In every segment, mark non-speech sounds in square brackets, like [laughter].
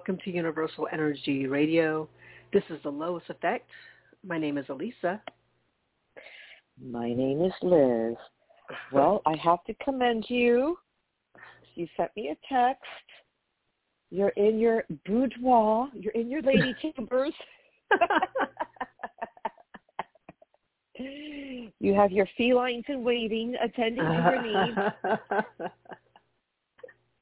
Welcome to Universal Energy Radio. This is The Lois Effect. My name is Alyssa. My name is Liz. Well, I have to commend you. You sent me a text. You're in your boudoir. You're in your lady [laughs] chambers. you have your felines in waiting, attending to your needs. [laughs]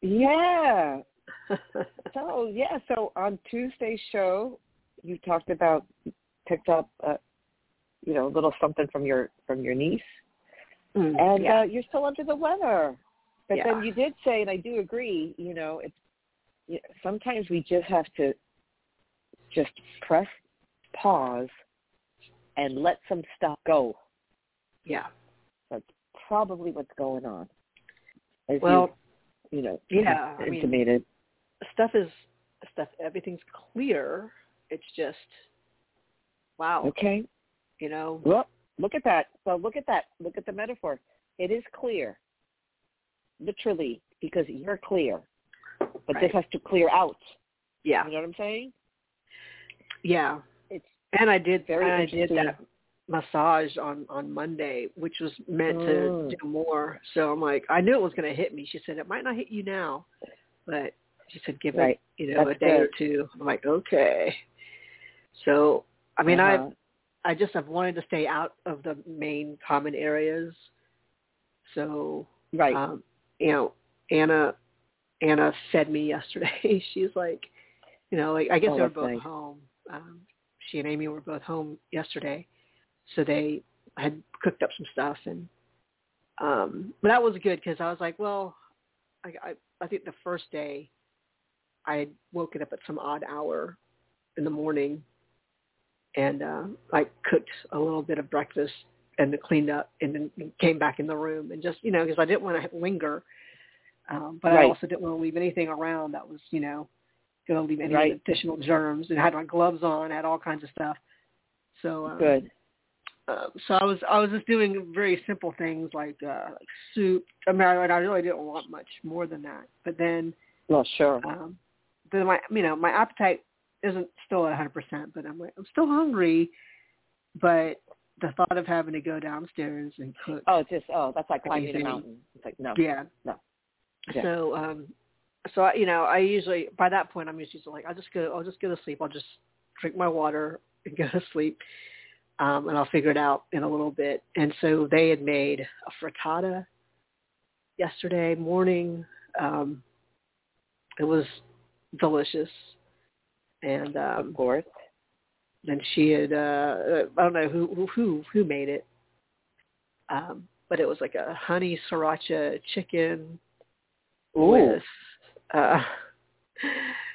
Yeah. [laughs] so yeah, so on Tuesday's show, you talked about picked up, uh, you know, a little something from your from your niece, Mm, and yeah. uh, you're still under the weather. But Yeah. then you did say, and I do agree. You know, it's you sometimes we just have to just press pause and let some stuff go. yeah. That's probably what's going on. As Well, you, you know, yeah, I mean- intimated. Stuff is stuff. Everything's clear. It's just wow. okay. You know. Well, look at that. So look at that. Look at the metaphor. It is clear, literally, because you're clear. But Right. this has to clear out. Yeah. You know what I'm saying? Yeah. It's And I did. very I did that massage on on Monday, which was meant Mm. to do more. So I'm like, I knew it was going to hit me. She said it might not hit you now, but she said give Right. it, you know, That's a day or good. two. I'm like, okay. So I mean, I Uh-huh. I just have wanted to stay out of the main common areas. So right. um, you know, Anna Anna fed me [laughs] yesterday. She's like, you know, like I guess Oh, they were both nice. home. Um, she and Amy were both home yesterday, so they had cooked up some stuff, and um, but that was good because I was like, well, I, I I think the first day I had woken up at some odd hour in the morning, and uh, I cooked a little bit of breakfast and cleaned up and then came back in the room and just you know because I didn't want to linger, um, but I also didn't want to leave anything around that was you know going to leave any Right. additional germs and I had my gloves on, had all kinds of stuff. So um, Good. um, so I was I was just doing very simple things like uh, like soup. I mean, I, I really didn't want much more than that. But then, Well, sure. um, then my you know my appetite isn't still at 100, percent but I'm like I'm still hungry. But the thought of having to go downstairs and cook, Oh, it's just oh, that's like climbing a mountain. It's like no. yeah, No. Yeah. So um, so I, you know I usually by that point I'm usually like I'll just go I'll just go to sleep. I'll just drink my water and [laughs] go to sleep. Um, and I'll figure it out in a little bit. And so they had made a frittata yesterday morning. Um, it was delicious. And Of um, course. and she had uh, I don't know who who who, who made it, um, but it was like a honey sriracha chicken Ooh. with uh,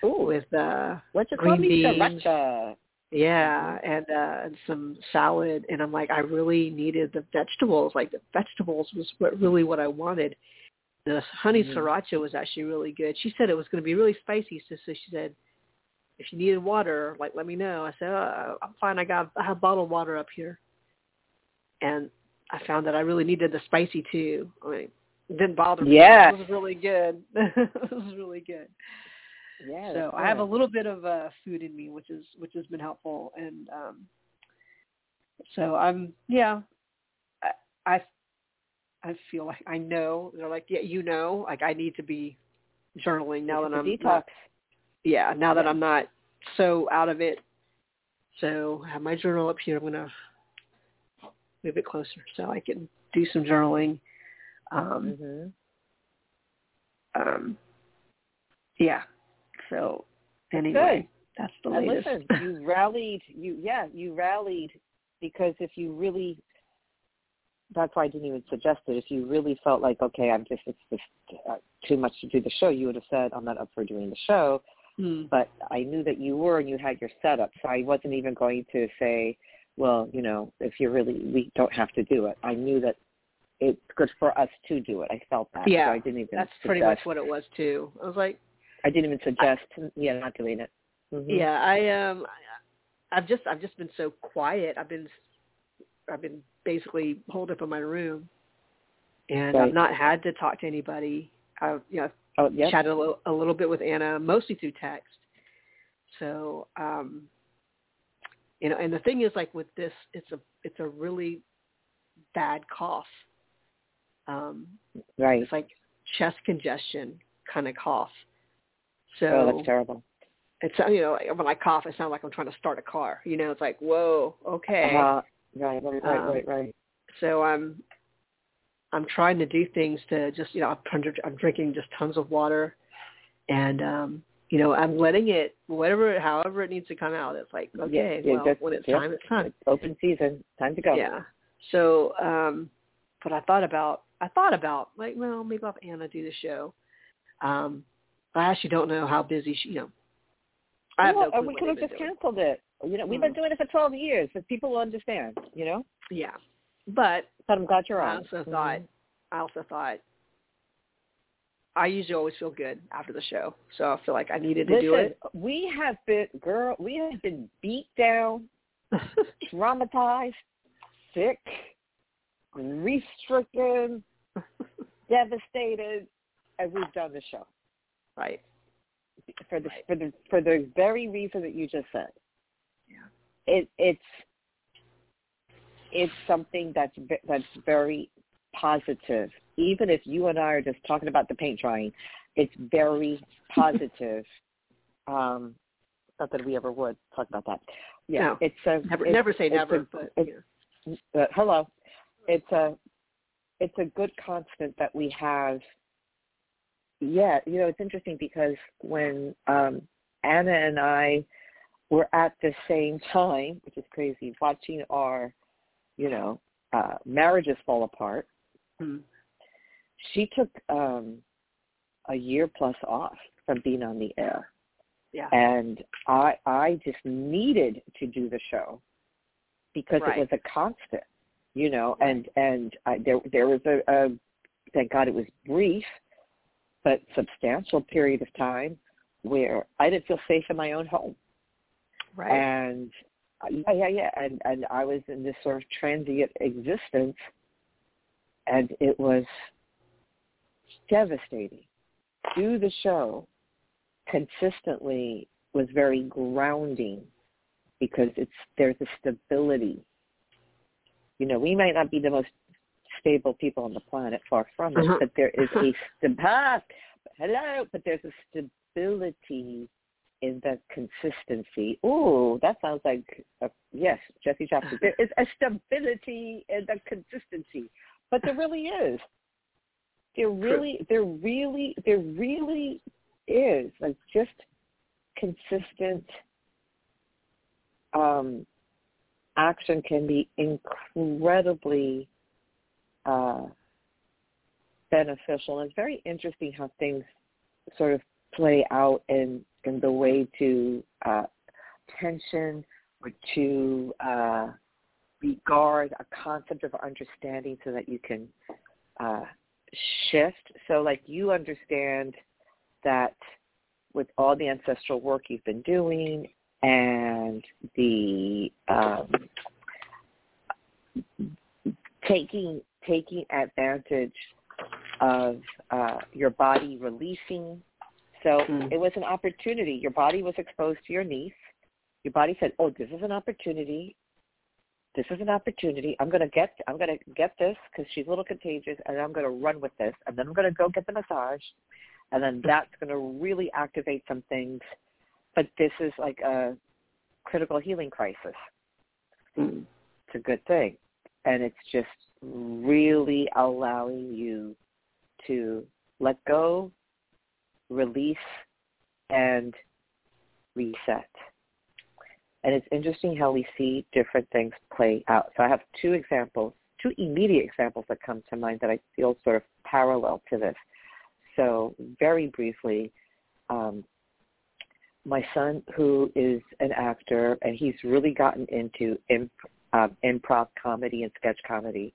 Ooh. with uh, What's it called? green beans. sriracha. Yeah, and uh and some salad and I'm like I really needed the vegetables. Like the vegetables was what really what I wanted. The honey Mhm. sriracha was actually really good. She said it was going to be really spicy, so, so she said if you needed water, like let me know. I said oh, I'm fine. I got I have bottled water up here. And I found that I really needed the spicy too. I mean, it didn't bother me. Yes. [laughs] It was really good. it was really good Yeah. so I have a little bit of uh, food in me, which is which has been helpful, and um, so I'm yeah, I, I I feel like I know they're like yeah you know like I need to be journaling now that I'm detox. not, yeah now that Yeah. I'm not so out of it. So I have my journal up here. I'm gonna move it closer so I can do some journaling. Um, hmm um, yeah. So anyway, that's the And latest. listen, you [laughs] rallied. You yeah, you rallied because if you really, that's why I didn't even suggest it. If you really felt like okay, I'm just it's just uh, too much to do the show, you would have said I'm not up for doing the show. Hmm. But I knew that you were, and you had your setup, so I wasn't even going to say, well, you know, if you're really, we don't have to do it. I knew that it's good for us to do it. I felt that. Yeah, so I didn't even. That's pretty much what it was too. I was like, I didn't even suggest. yeah, not doing it. Mhm. yeah, I um, I've just I've just been so quiet. I've been I've been basically holed up in my room, and Right. I've not had to talk to anybody I've you know oh, yep. chatted a little, a little bit with Anna, mostly through text. So, um, you know, and the thing is, like with this, it's a it's a really bad cough. Um, right. It's like chest congestion kind of cough. So oh, that's terrible. It's you know when I cough, it sounds like I'm trying to start a car. You know, it's like whoa, okay. Uh, right, right, right, um, right, right. So I'm I'm trying to do things to just you know I'm, I'm drinking just tons of water, and um, you know I'm letting it whatever however it needs to come out. It's like okay, yeah, well just, when it's yep. time, it's time. Open season, time to go. Yeah. So, um, but I thought about I thought about like well maybe I'll have Anna do the show. Um, I actually don't know how busy she you know. I have well, no clue we could have just canceled it. You know, we've been doing it for 12 years, but people will understand, you know? Yeah. But But I'm glad you're I on. also Mhm. thought I also thought I usually always feel good after the show, so I feel like I needed to Listen, do it. we have been, girl, we have been beat down, [laughs] traumatized, sick, grief-stricken, [laughs] devastated, and we've done the show right. for the Right. for the for the very reason that you just said. Yeah. It it's it's something that's that's very positive. Even if you and I are just talking about the paint drying, it's very [laughs] positive. um, not that we ever would talk about that. Yeah, No. it's a Never it's, never say it's never, a- but yeah. uh, hello. It's a it's a good constant that we have. Yeah, you know, it's interesting because when um Anna and I were at the same time, which is crazy, watching our, you know, uh marriages fall apart, Hmm. she took um a year plus off from being on the air. Yeah. And I I just needed to do the show because Right. it was a constant, you know, and and I, there there was a, a thank God it was brief, but substantial period of time where I didn't feel safe in my own home, Right. and uh, yeah yeah yeah, and and I was in this sort of transient existence, and it was devastating. Do the show consistently was very grounding because it's there's a stability. You know, we might not be the most stable people on the planet, far from it, Mhm. but there is [laughs] a st- hello, but there's a stability in the consistency. Ooh, that sounds like a, yes, Jesse Jackson. [laughs] There is a stability in the consistency, but there really is. There really, there really, there really is like just consistent um, action can be incredibly uh, beneficial. And it's very interesting how things sort of play out in in the way to uh, tension or to uh, regard a concept of understanding so that you can uh, shift. So like you understand that with all the ancestral work you've been doing and the um, taking taking advantage of uh, your body releasing. So Mm. it was an opportunity. Your body was exposed to your niece. Your body said, "Oh, this is an opportunity. This is an opportunity. I'm gonna get. I'm gonna get this because she's a little contagious, and I'm gonna run with this. And then I'm gonna go get the massage, and then that's gonna really activate some things. But this is like a critical healing crisis. Mm. It's a good thing, and it's just really allowing you to let go, release, and reset. And it's interesting how we see different things play out. So I have two examples, two immediate examples that come to mind that I feel sort of parallel to this. So very briefly, um, my son, who is an actor, and he's really gotten into imp, um, improv comedy and sketch comedy,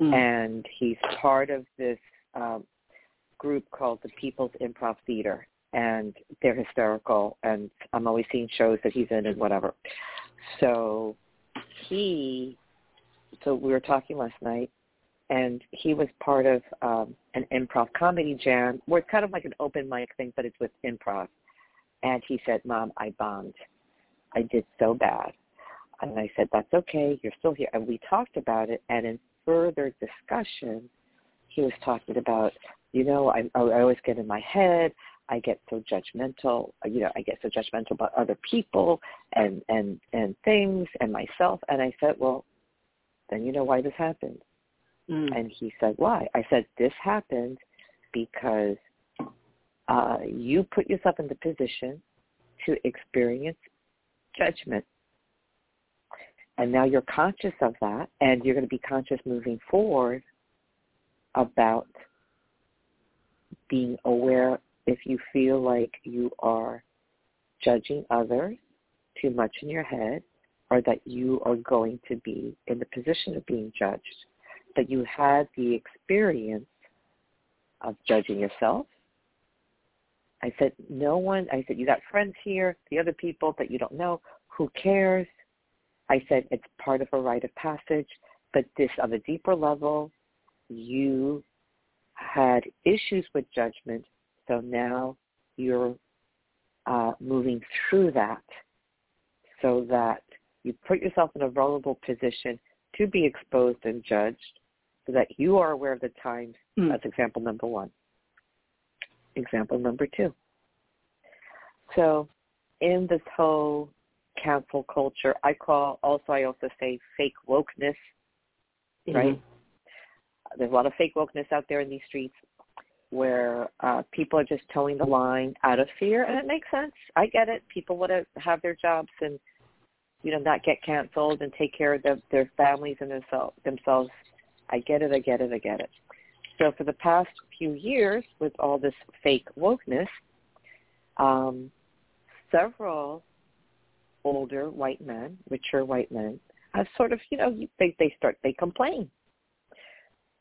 Mm. and he's part of this um, group called the People's Improv Theater, and they're hysterical. And I'm always seeing shows that he's in and whatever. So he, so we were talking last night, and he was part of um, an improv comedy jam where it's kind of like an open mic thing, but it's with improv. And he said, "Mom, I bombed. I did so bad." And I said, "That's okay. You're still here." And we talked about it. And in further discussion, he was talking about, you know, I, I always get in my head. I get so judgmental. You know, I get so judgmental about other people and and and things and myself. And I said, well, then you know why this happened. Mm. And he said, why? I said, this happened because uh, you put yourself in the position to experience judgment. And now you're conscious of that, and you're going to be conscious moving forward about being aware if you feel like you are judging others too much in your head or that you are going to be in the position of being judged, that you had the experience of judging yourself. I said, no one, I said, you got friends here, the other people that you don't know, who cares? I said, it's part of a rite of passage, but this on a deeper level, you had issues with judgment, so now you're uh, moving through that so that you put yourself in a vulnerable position to be exposed and judged so that you are aware of the times. Mm. That's example number one. Example number two. So in this whole cancel culture, I call also I also say fake wokeness, mm-hmm. There's a lot of fake wokeness out there in these streets where uh, people are just towing the line out of fear, and it makes sense. I get it. People want to have their jobs and you know not get canceled and take care of their, their families and themselves. Themselves. I get it. I get it. I get it. So for the past few years, with all this fake wokeness, um, several older white men, mature white men, have sort of, you know, they they start they complain.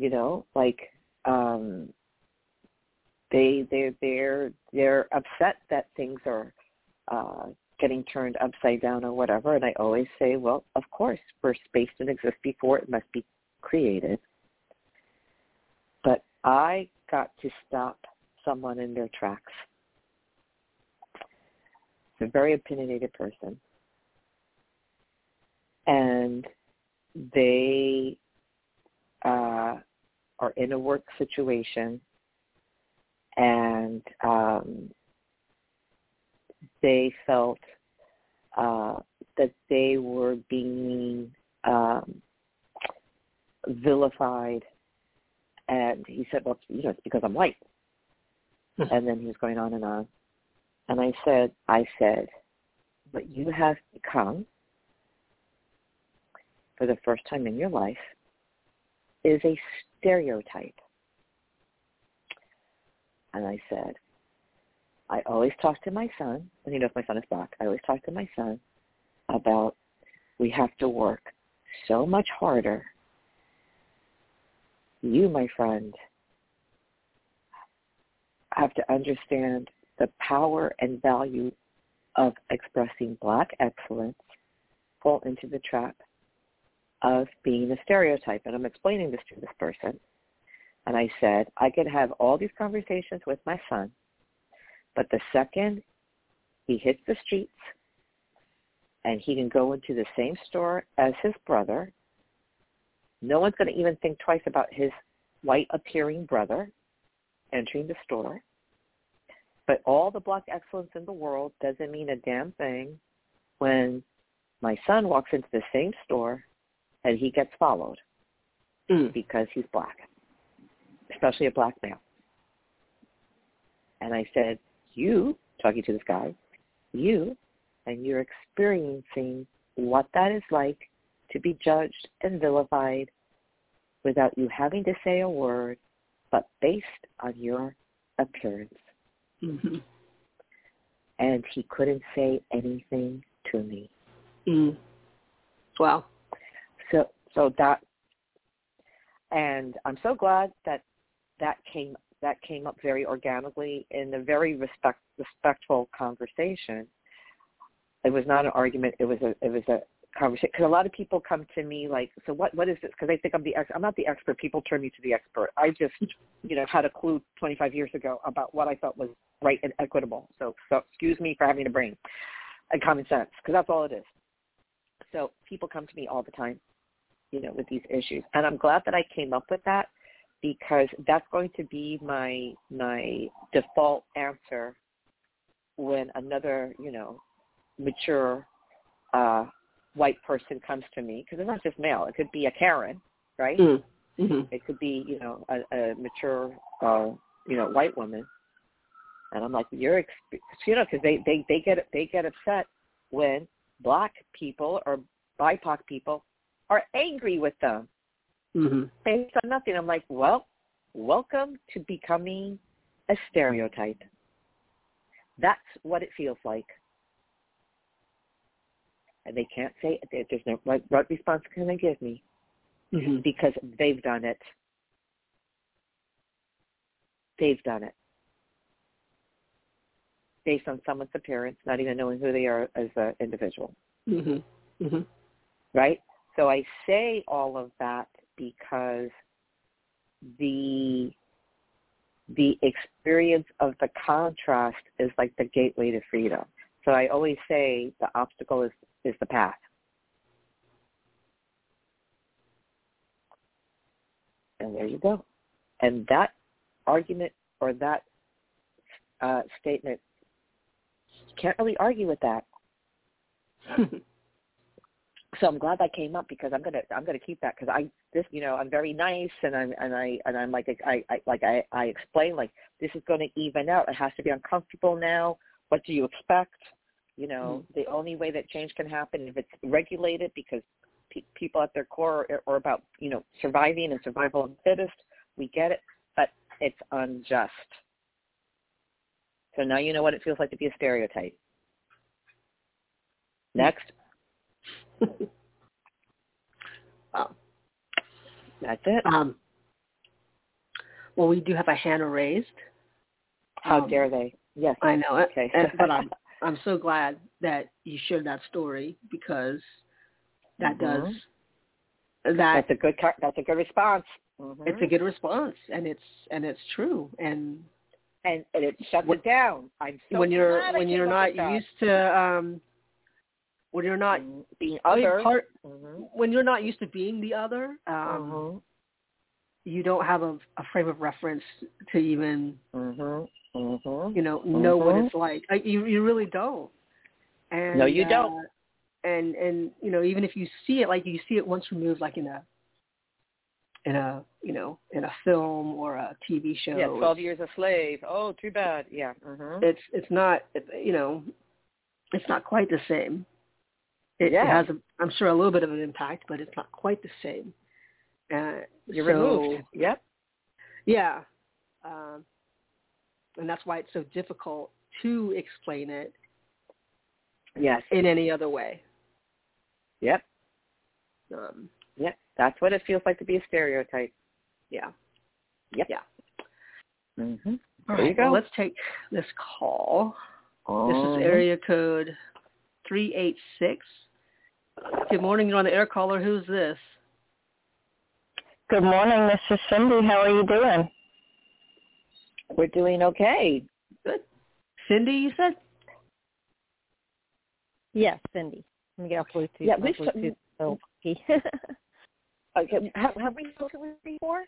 You know, like um, they they they're they're upset that things are uh, getting turned upside down or whatever. And I always say, well, of course, for space to exist before it must be created. But I got to stop someone in their tracks. It's a very opinionated person. And they uh, are in a work situation and um, they felt uh, that they were being um, vilified. And he said, well, you know, it's because I'm white. Hmm. and then he was going on and on. And I said, I said, what you have become for the first time in your life is a stereotype. And I said, I always talk to my son, and he knows my son is black. I always talk to my son about we have to work so much harder. You, my friend, have to understand the power and value of expressing black excellence fall into the trap of being a stereotype. And I'm explaining this to this person. And I said, I could have all these conversations with my son, but the second he hits the streets and he can go into the same store as his brother, no one's going to even think twice about his white appearing brother entering the store. But all the black excellence in the world doesn't mean a damn thing when my son walks into the same store and he gets followed mm. because he's black especially a black male. And I said, you, talking to this guy, you, and you're experiencing what that is like to be judged and vilified without you having to say a word, but based on your appearance. Mm-hmm. And he couldn't say anything to me. Mm. Wow. So that and I'm so glad that that came that came up very organically in a very respect, respectful conversation. It was not an argument. It was a it was a conversation because a lot of people come to me like, so what what is this? Because they think I'm the ex- I'm not the expert. People turn me to the expert. I just you know had a clue 25 years ago about what I thought was right and equitable. So so excuse me for having a brain and common sense because that's all it is. So people come to me all the time, you know, with these issues, and I'm glad that I came up with that because that's going to be my my default answer when another you know mature uh white person comes to me because it's not just male it could be a karen right mm-hmm. mm-hmm. it could be you know a, a mature uh you know white woman and i'm like you're exp-, you know because they they they get they get upset when black people or bipoc people are angry with them mm-hmm. based on nothing i'm like well welcome to becoming a stereotype that's what it feels like and they can't say there's no what, what response can they give me mm-hmm. because they've done it. They've done it based on someone's appearance, not even knowing who they are as an individual. Mm-hmm. Mm-hmm. Right. So I say all of that because the the experience of the contrast is like the gateway to freedom. So I always say the obstacle is is the path. And there you go. And that argument or that uh, statement, can't really argue with that. [laughs] so I'm glad that came up because I'm gonna I'm gonna keep that because I this you know I'm very nice and I'm and I and I'm like I, I like I I explain like this is going to even out. It has to be uncomfortable now. What do you expect? You know, mm-hmm. the only way that change can happen if it's regulated because pe- people at their core are, are about, you know, surviving and survival of the fittest. We get it, but it's unjust. So now you know what it feels like to be a stereotype. Next. [laughs] wow. That's it. Um, well, we do have a hand raised. How um, dare they? Yes. I know it. Okay. And, but I'm [laughs] I'm so glad that you shared that story because that mm-hmm. does that. That's a good. That's a good response. Mm-hmm. It's a good response, and it's and it's true, and and, and it shuts when, it down. I'm so when you're when you're not used to um when you're not mm-hmm. being other part, mm-hmm. when you're not used to being the other um mm-hmm. you don't have a, a frame of reference to even mm-hmm mm-hmm. you know know mm-hmm. what it's like I, you you really don't and no you uh, don't and and you know even if you see it like you see it once removed like in a in a you know in a film or a TV show. Yeah, twelve years a slave. Oh, too bad. Yeah. Mm-hmm. It's it's not you know it's not quite the same. It, yeah. has a, I'm sure a little bit of an impact, but it's not quite the same. Uh, You're so, removed. Yep. Yeah. Um, and that's why it's so difficult to explain it yes. in any other way. Yep. Um yep. That's what it feels like to be a stereotype. Yeah. Yep. Yeah. Mhm All right, you go well, let's take this call. Uh this is area code 386 good morning you're on the air caller who's this good morning this is cindy how are you doing we're doing okay. Good. Cindy, you said? Yes, Cindy. Let me get off Bluetooth. Yeah, we Bluetooth. So [laughs] okay. Have, have we spoken with before?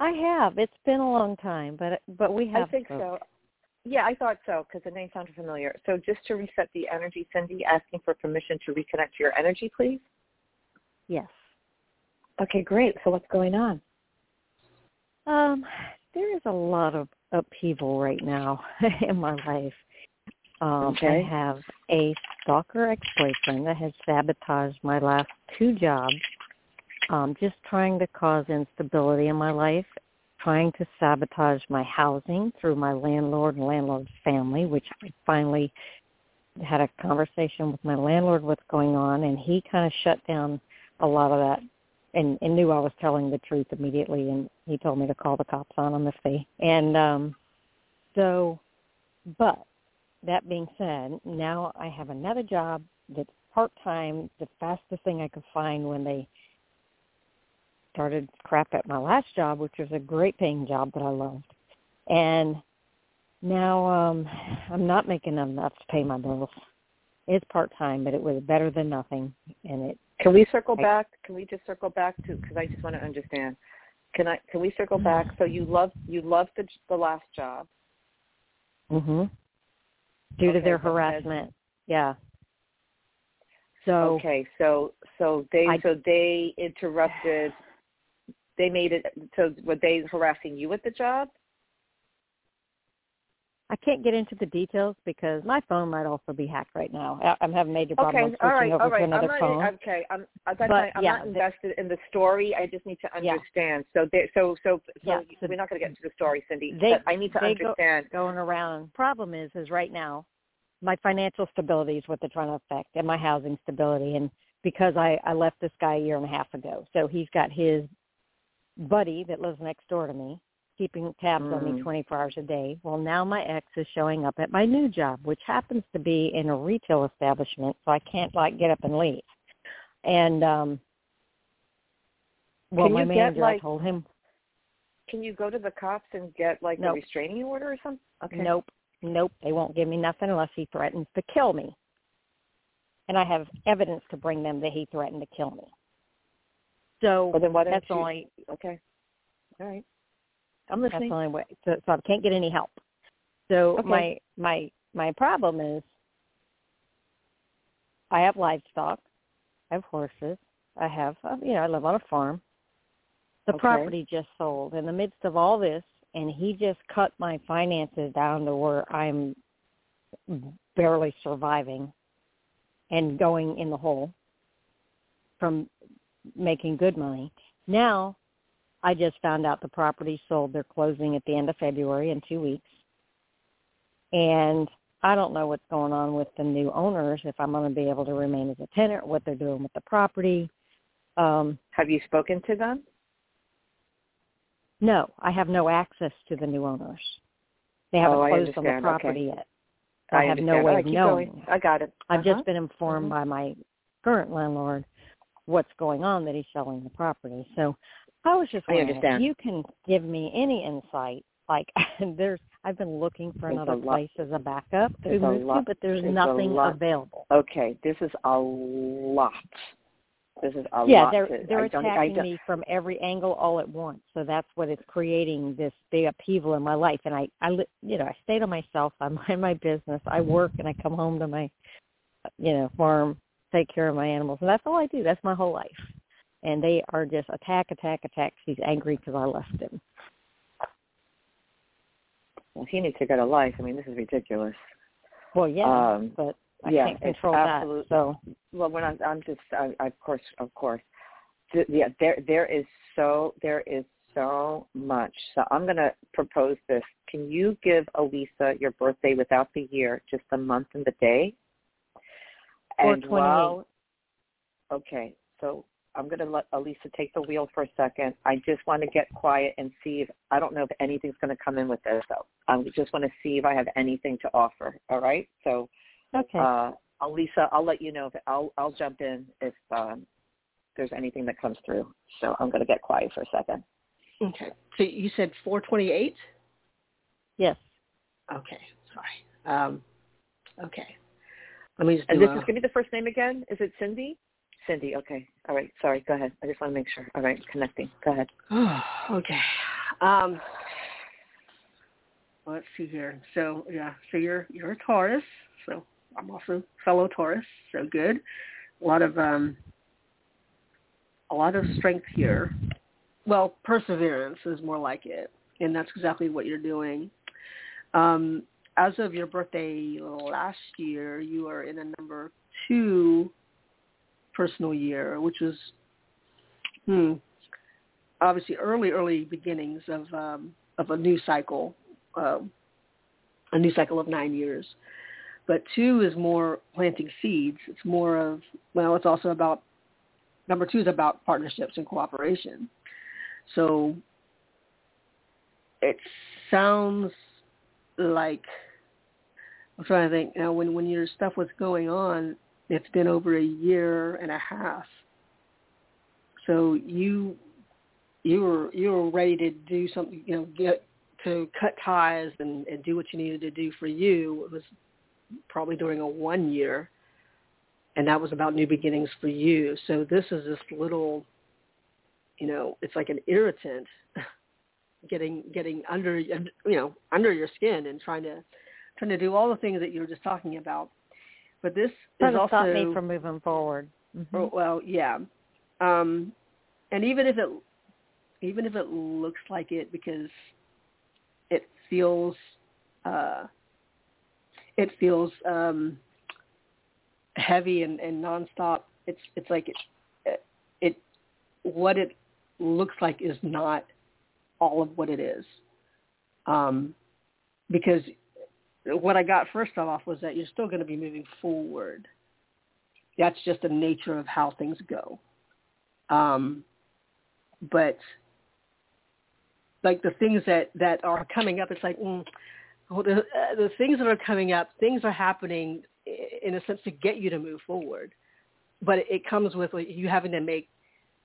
I have. It's been a long time, but but we have. I think spoken. so. Yeah, I thought so because the name sounded familiar. So just to reset the energy, Cindy, asking for permission to reconnect to your energy, please. Yes. Okay, great. So what's going on? Um, there is a lot of upheaval right now [laughs] in my life. Um, okay. I have a stalker ex-boyfriend that has sabotaged my last two jobs, um, just trying to cause instability in my life, trying to sabotage my housing through my landlord and landlord's family, which I finally had a conversation with my landlord what's going on, and he kind of shut down a lot of that and, and knew I was telling the truth immediately, and he told me to call the cops on him if they. And um, so, but that being said, now I have another job that's part time, the fastest thing I could find when they started crap at my last job, which was a great paying job that I loved. And now um I'm not making enough to pay my bills. It's part time, but it was better than nothing, and it. Can we circle I, back? Can we just circle back to because I just want to understand. Can I? Can we circle back? So you love you loved the the last job. Mhm. Due okay, to their harassment, yeah. So okay, so so they I, so they interrupted. They made it. So were they harassing you at the job? I can't get into the details because my phone might also be hacked right now. I'm having major problems okay, all right, over right. to another I'm not, phone. Okay, I'm, but, I'm yeah, not invested in the story. I just need to understand. Yeah. So, they, so, so, so, yeah, so we're not going to get into the story, Cindy. They, I need to they understand. Go, going around. Problem is, is right now, my financial stability is what they're trying to affect, and my housing stability. And because I, I left this guy a year and a half ago, so he's got his buddy that lives next door to me keeping tabs mm. on me mm. 24 hours a day. Well, now my ex is showing up at my new job, which happens to be in a retail establishment, so I can't like get up and leave. And um well, Can my manager, get, like, I told him. Can you go to the cops and get like nope. a restraining order or something? Okay. Nope, nope. They won't give me nothing unless he threatens to kill me. And I have evidence to bring them that he threatened to kill me. So well, then why that's you... only okay. All right. I'm listening. That's the only way. So, so I can't get any help. So okay. my my my problem is I have livestock. I have horses. I have uh, you know I live on a farm. The okay. property just sold in the midst of all this, and he just cut my finances down to where I'm barely surviving and going in the hole from making good money. Now I just found out the property sold. They're closing at the end of February in two weeks. And I don't know what's going on with the new owners, if I'm going to be able to remain as a tenant, what they're doing with the property. Um, have you spoken to them? No, I have no access to the new owners. They haven't oh, closed on the property okay. yet. I, I have no way right, of knowing. Going. I got it. I've uh-huh. just been informed uh-huh. by my current landlord what's going on that he's selling the property. So I was just wondering if you can give me any insight. Like [laughs] there's, I've been looking for another place as a backup to There's move to, but there's nothing available. Okay, this is a lot. This is a yeah, lot. they're to, they're attacking me from every angle all at once. So that's what is creating this big upheaval in my life. And I, I, you know, I stay to myself. I mind [laughs] my business. I work and I come home to my, you know, farm, take care of my animals, and that's all I do. That's my whole life and they are just attack, attack, attack. He's angry because I left him. Well, he needs to get a life. I mean, this is ridiculous. Well, yeah, um, but I yeah, can't control that. So, well, when I, I'm just, I, I, of course, of course, yeah, there, there is so, there is so much. So I'm going to propose this. Can you give Alyssa your birthday without the year, just the month and the day? And while, okay, so I'm going to let Alyssa take the wheel for a second. I just want to get quiet and see if I don't know if anything's going to come in with this. though. I just want to see if I have anything to offer. All right. So, okay. Uh, Alyssa, I'll let you know if I'll I'll jump in if um, there's anything that comes through. So I'm going to get quiet for a second. Okay. So you said 428. Yes. Okay. Sorry. Um, okay. Let me just. and this a, is going to be the first name again. Is it Cindy? Cindy, okay. All right. Sorry. Go ahead. I just want to make sure. All right. Connecting. Go ahead. [sighs] okay. Um, let's see here. So yeah, so you're you're a Taurus. So I'm also fellow Taurus. So good. A lot of um, a lot of strength here. Well, perseverance is more like it, and that's exactly what you're doing. Um, as of your birthday last year, you are in a number two personal year, which was hmm, obviously early, early beginnings of um, of a new cycle, um, a new cycle of nine years. But two is more planting seeds. It's more of well, it's also about number two is about partnerships and cooperation. So it sounds like I'm trying to think. You know, when when your stuff was going on, It's been over a year and a half. So you you were you were ready to do something, you know, get to cut ties and, and do what you needed to do for you. It was probably during a one year, and that was about new beginnings for you. So this is this little, you know, it's like an irritant, [laughs] getting getting under you know under your skin and trying to trying to do all the things that you were just talking about. But this trying is also stop me from moving forward. Mm-hmm. Oh, well, yeah, um, and even if it even if it looks like it because it feels uh, it feels um, heavy and, and nonstop. It's it's like it, it what it looks like is not all of what it is. Um, because what I got first off was that you're still going to be moving forward. That's just the nature of how things go. Um, but like the things that that are coming up, it's like mm, well, the uh, the things that are coming up, things are happening in a sense to get you to move forward, but it, it comes with you having to make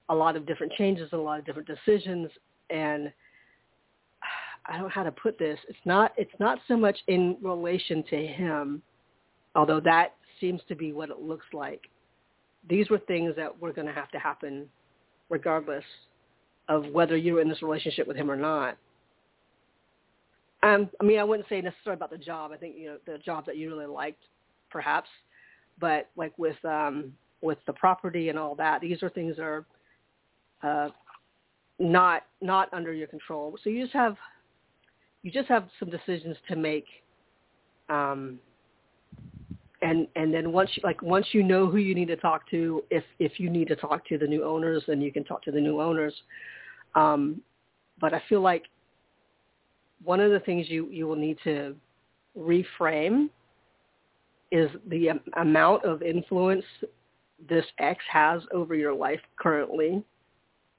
a lot of different changes and a lot of different decisions and I don't know how to put this. It's not it's not so much in relation to him, although that seems to be what it looks like. These were things that were going to have to happen regardless of whether you were in this relationship with him or not. Um, I mean, I wouldn't say necessarily about the job. I think you know the job that you really liked, perhaps, but like with um, with the property and all that, these are things that are uh, not not under your control. So you just have you just have some decisions to make, um, and and then once you, like once you know who you need to talk to, if if you need to talk to the new owners, then you can talk to the new owners. Um, but I feel like one of the things you you will need to reframe is the amount of influence this ex has over your life currently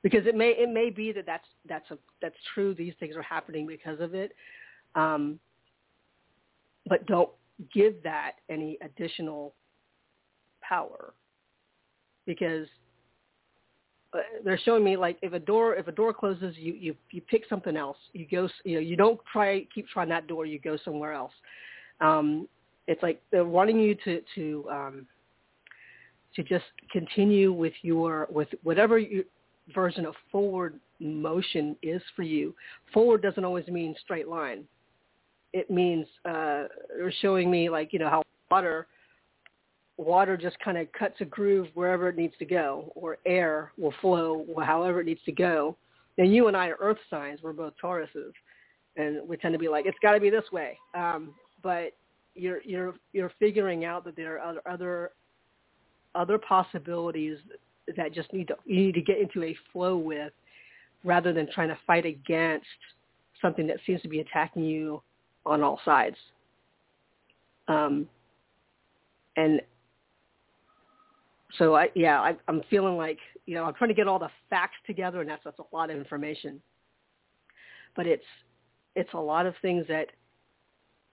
because it may it may be that that's that's a that's true. These things are happening because of it. Um, but don't give that any additional power because uh, they're showing me like if a door if a door closes you you you pick something else. You go you know you don't try keep trying that door. You go somewhere else. Um it's like they're wanting you to to um to just continue with your with whatever you version of forward motion is for you. Forward doesn't always mean straight line. It means uh, showing me like you know how water water just kind of cuts a groove wherever it needs to go, or air will flow however it needs to go. And you and I are Earth signs. We're both Tauruses, and we tend to be like it's got to be this way. Um, but you're you're you're figuring out that there are other other possibilities that just need to you need to get into a flow with rather than trying to fight against something that seems to be attacking you on all sides. Um, and so I yeah I, I'm feeling like you know I'm trying to get all the facts together and that's that's a lot of information, but it's it's a lot of things that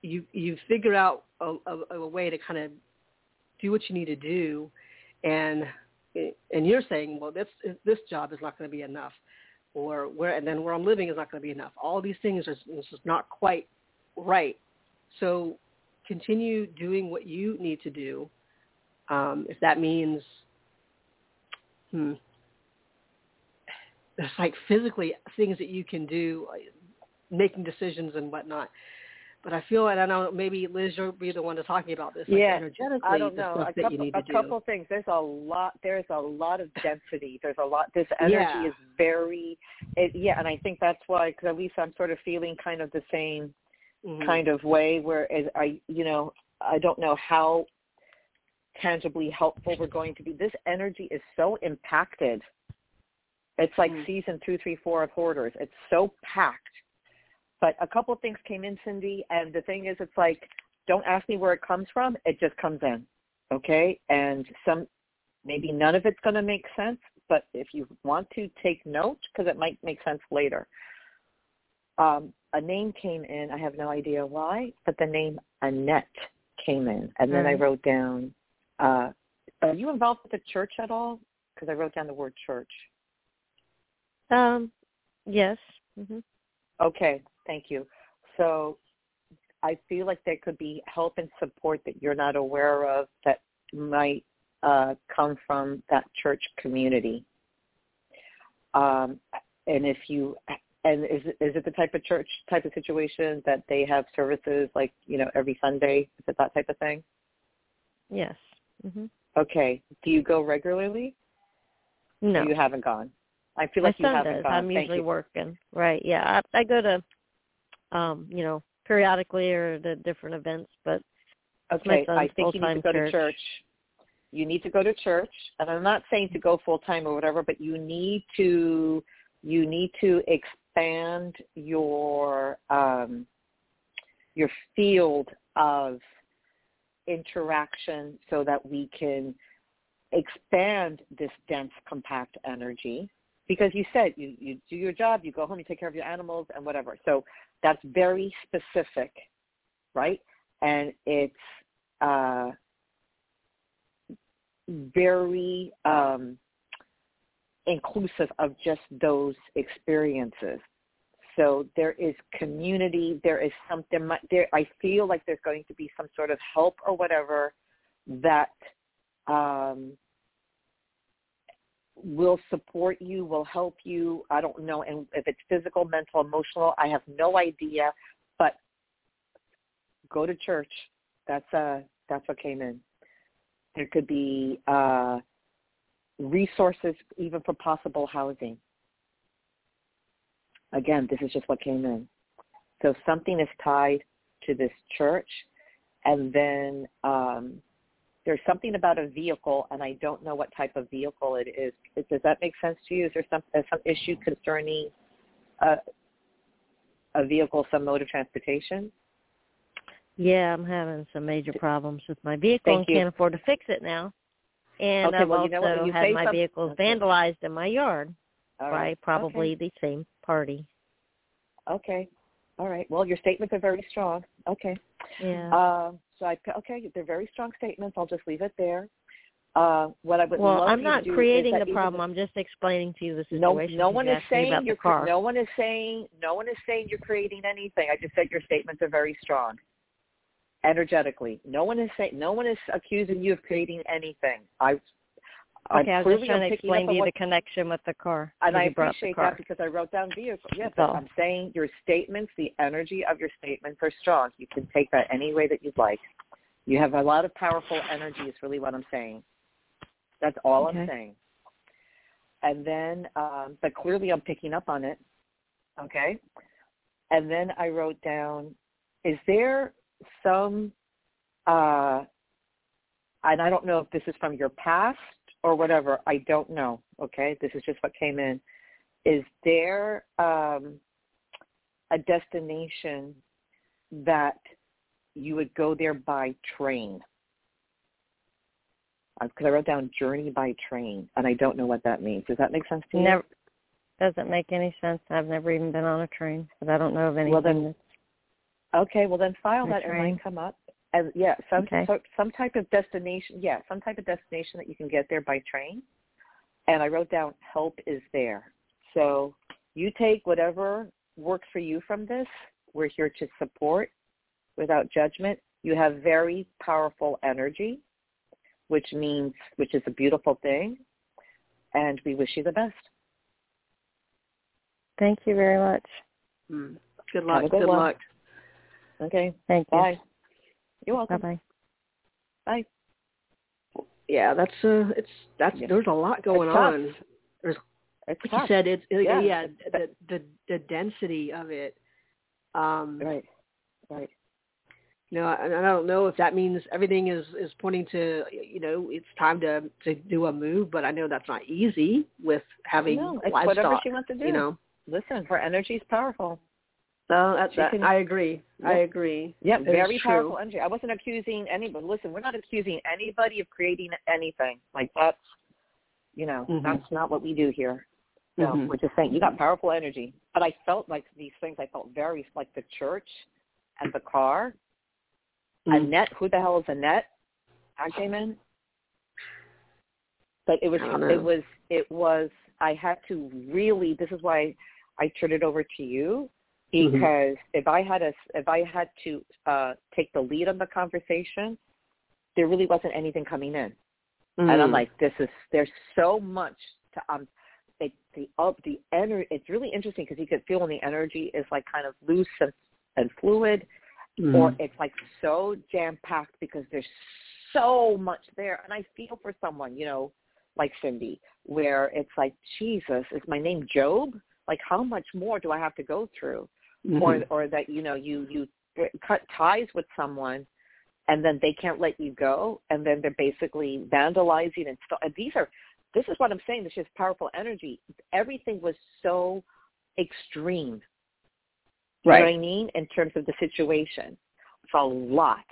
you you figure out a, a, a way to kind of do what you need to do, and and you're saying, well, this this job is not going to be enough, or where and then where I'm living is not going to be enough. All these things are just not quite right. So continue doing what you need to do. Um, if that means, hmm, there's like physically things that you can do, making decisions and whatnot. But I feel, and I know maybe Liz, you'll be the one to talking about this. Like yeah, energetically, I don't know. a couple, a couple things. There's a lot. There's a lot of density. There's a lot. This energy yeah. is very. It, yeah, and I think that's why, because at least I'm sort of feeling kind of the same mm-hmm. kind of way. Whereas I, you know, I don't know how tangibly helpful we're going to be. This energy is so impacted. It's like mm-hmm. season two, three, four of Hoarders. It's so packed but a couple of things came in, Cindy, and the thing is, it's like, don't ask me where it comes from. It just comes in, okay? And some, maybe none of it's going to make sense, but if you want to take note, because it might make sense later. Um, a name came in. I have no idea why, but the name Annette came in, and then I wrote down uh, Are you involved with the church at all? Because I wrote down the word church. Um, yes. hmm Okay, thank you. So I feel like there could be help and support that you're not aware of that might uh, come from that church community. Um, and if you and is it, is it the type of church type of situation that they have services like you know every Sunday? Is it that type of thing? Yes. hmm Okay. Do you go regularly? No. You haven't gone. I feel My like you son haven't does. gone. I'm Thank usually you. working. Right. Yeah. I, I go to, um, you know, periodically or the different events, but Okay, I think you need to go to church. church. You need to go to church, and I'm not saying to go full time or whatever, but you need to you need to expand your um, your field of interaction so that we can expand this dense, compact energy. Because you said you, you do your job, you go home, you take care of your animals and whatever. So that's very specific, right? And it's uh, very um, inclusive of just those experiences. So there is community. There is something. There, I feel like there's going to be some sort of help or whatever that um, will support you, will help you. I don't know, and if it's physical, mental, emotional, I have no idea. But go to church. That's uh that's what came in. There could be uh, resources even for possible housing. Again, this is just what came in. So something is tied to this church, and then um, there's something about a vehicle, and I don't know what type of vehicle it is. Does that make sense to you? Is there some uh, some issue concerning a, a vehicle, some mode of transportation? yeah, I'm having some major problems with my vehicle Thank and you. can't afford to fix it now. And Okay, I've well, you know also you had my vehicles Okay. vandalized in my yard All by right. probably Okay. the same party. Okay. All right. Well, your statements are very strong. Okay. Yeah. Um, so I okay, they're very strong statements. I'll just leave it there. Uh, what I would well, I'm not creating the problem. I'm just explaining to you the situation. no since one is saying you're car. no one is saying no one is saying you're creating anything. I just said your statements are very strong. Energetically, no one is saying no one is accusing you of creating anything. I Okay, I I'm was just trying to explain to you the connection with the car. and I appreciate that because I wrote down vehicle. But all. I'm saying your statements, the energy of your statements are strong. You can take that any way that you'd like. You have a lot of powerful energy is really what I'm saying. That's all I'm saying. And then, um, but clearly I'm picking up on it. Okay. And then I wrote down, is there some, uh, and I don't know if this is from your past or whatever. I don't know. Okay. This is just what came in. Is there um, a destination that you would go there by train? Because I wrote down journey by train, and I don't know what that means. Does that make sense to you? Never doesn't make any sense. I've never even been on a train, but I don't know of anything. Well, then- Okay, well then file that and train. might come up. And yeah, some Okay. so, some type of destination. Yeah, some type of destination that you can get there by train. And I wrote down help is there. So you take whatever works for you from this. We're here to support without judgment. You have very powerful energy, which means which is a beautiful thing. And we wish you the best. Thank you very much. Mm. Good Have luck. a good good one. luck. Okay. Thank you. Bye. You're welcome. bye. Bye. Yeah, that's uh, it's that's Yeah. there's a lot going It's tough. on. There's It's like tough. you said, it's Yeah. yeah, the, the the density of it. Um, Right. Right. You know, and I don't know if that means everything is is pointing to you know it's time to to do a move, but I know that's not easy with having No, it's livestock. whatever she wants to do. You know, Listen, her energy is powerful. So that's that, can- I agree. I agree. Yep, very true. powerful energy. I wasn't accusing anybody. Listen, we're not accusing anybody of creating anything. Like that's, you know, Mhm. that's not what we do here. No, Mhm. we're just saying you got powerful energy. But I felt like these things. I felt very like the church and the car. Mhm. Annette, who the hell is Annette? I came in. but it was I don't know. it was it was I had to really. This is why I turned it over to you Mhm. because if I had a if I had to uh take the lead on the conversation, there really wasn't anything coming in, and I'm Mm. like, this is there's so much to um. It, the up the energy. It's really interesting because you could feel when the energy is like kind of loose and, and fluid, Mhm. or it's like so jam packed because there's so much there. And I feel for someone, you know, like Cindy, where it's like, Jesus, is my name Job? Like, how much more do I have to go through? Mhm. Or, or that you know, you you cut ties with someone, and then they can't let you go, and then they're basically vandalizing and stuff. And these are, this is what I'm saying. This is powerful energy. Everything was so extreme. You know what I mean? In terms of the situation, it's a lot,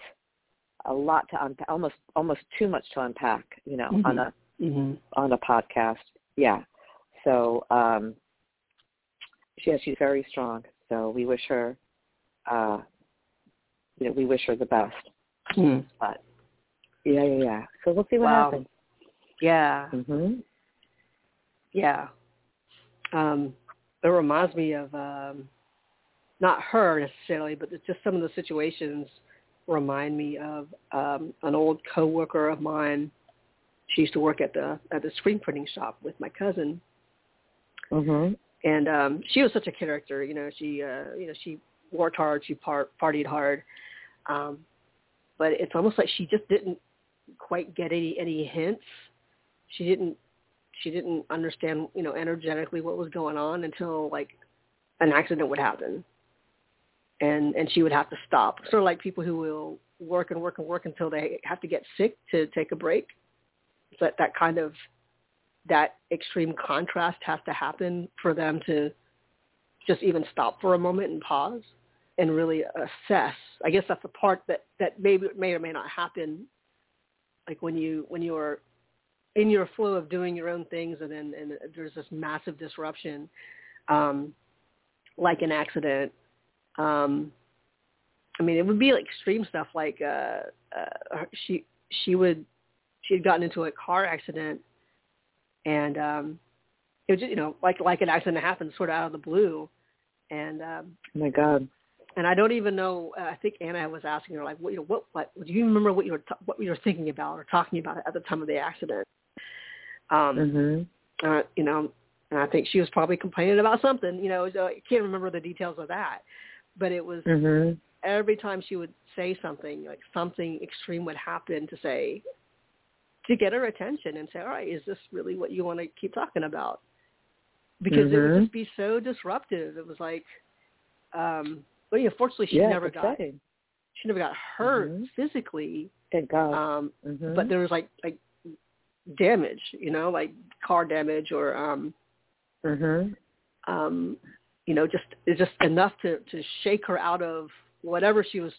a lot to unpack. Almost, almost too much to unpack. You know, on Mhm. a Mhm. on a podcast. Yeah. So, um, yeah, she's very strong. So we wish her, uh, you know, we wish her the best. Mhm. But yeah, yeah, yeah. So we'll see what Wow. happens. Yeah. hmm Yeah. Um, it reminds me of um, not her necessarily, but just some of the situations remind me of um, an old coworker of mine. She used to work at the at the screen printing shop with my cousin, hmm and um, she was such a character. You know, she uh, you know she worked hard, she par- partied hard, um, but it's almost like she just didn't quite get any any hints. She didn't she didn't understand you know energetically what was going on until like an accident would happen, and and she would have to stop. Sort of like people who will work and work and work until they have to get sick to take a break. It's that that kind of that extreme contrast has to happen for them to just even stop for a moment and pause and really assess. I guess that's the part that that maybe may or may not happen, like when you when you are in your flow of doing your own things and then and there's this massive disruption, um, like an accident. Um, I mean, it would be like extreme stuff like uh, uh, she she would she had gotten into a car accident and um it was just, you know like like an accident happened sort of out of the blue. And um Oh my God. and I don't even know uh, I think Anna was asking her like what you know what what do you remember what you were t- what you were thinking about or talking about at the time of the accident? Um hmm uh, you know and I think she was probably complaining about something you know so I can't remember the details of that. But it was hmm every time she would say something, like something extreme would happen to say, to get her attention and say, all right, is this really what you want to keep talking about? Because it would Mhm. just be so disruptive. It was like, um, well, you know, fortunately she yeah, never got, exciting. she never got hurt Mhm. physically. Thank God. Um, hmm but there was like, like damage, you know, like car damage or, um, hmm um, you know, just it's just enough to to shake her out of whatever she was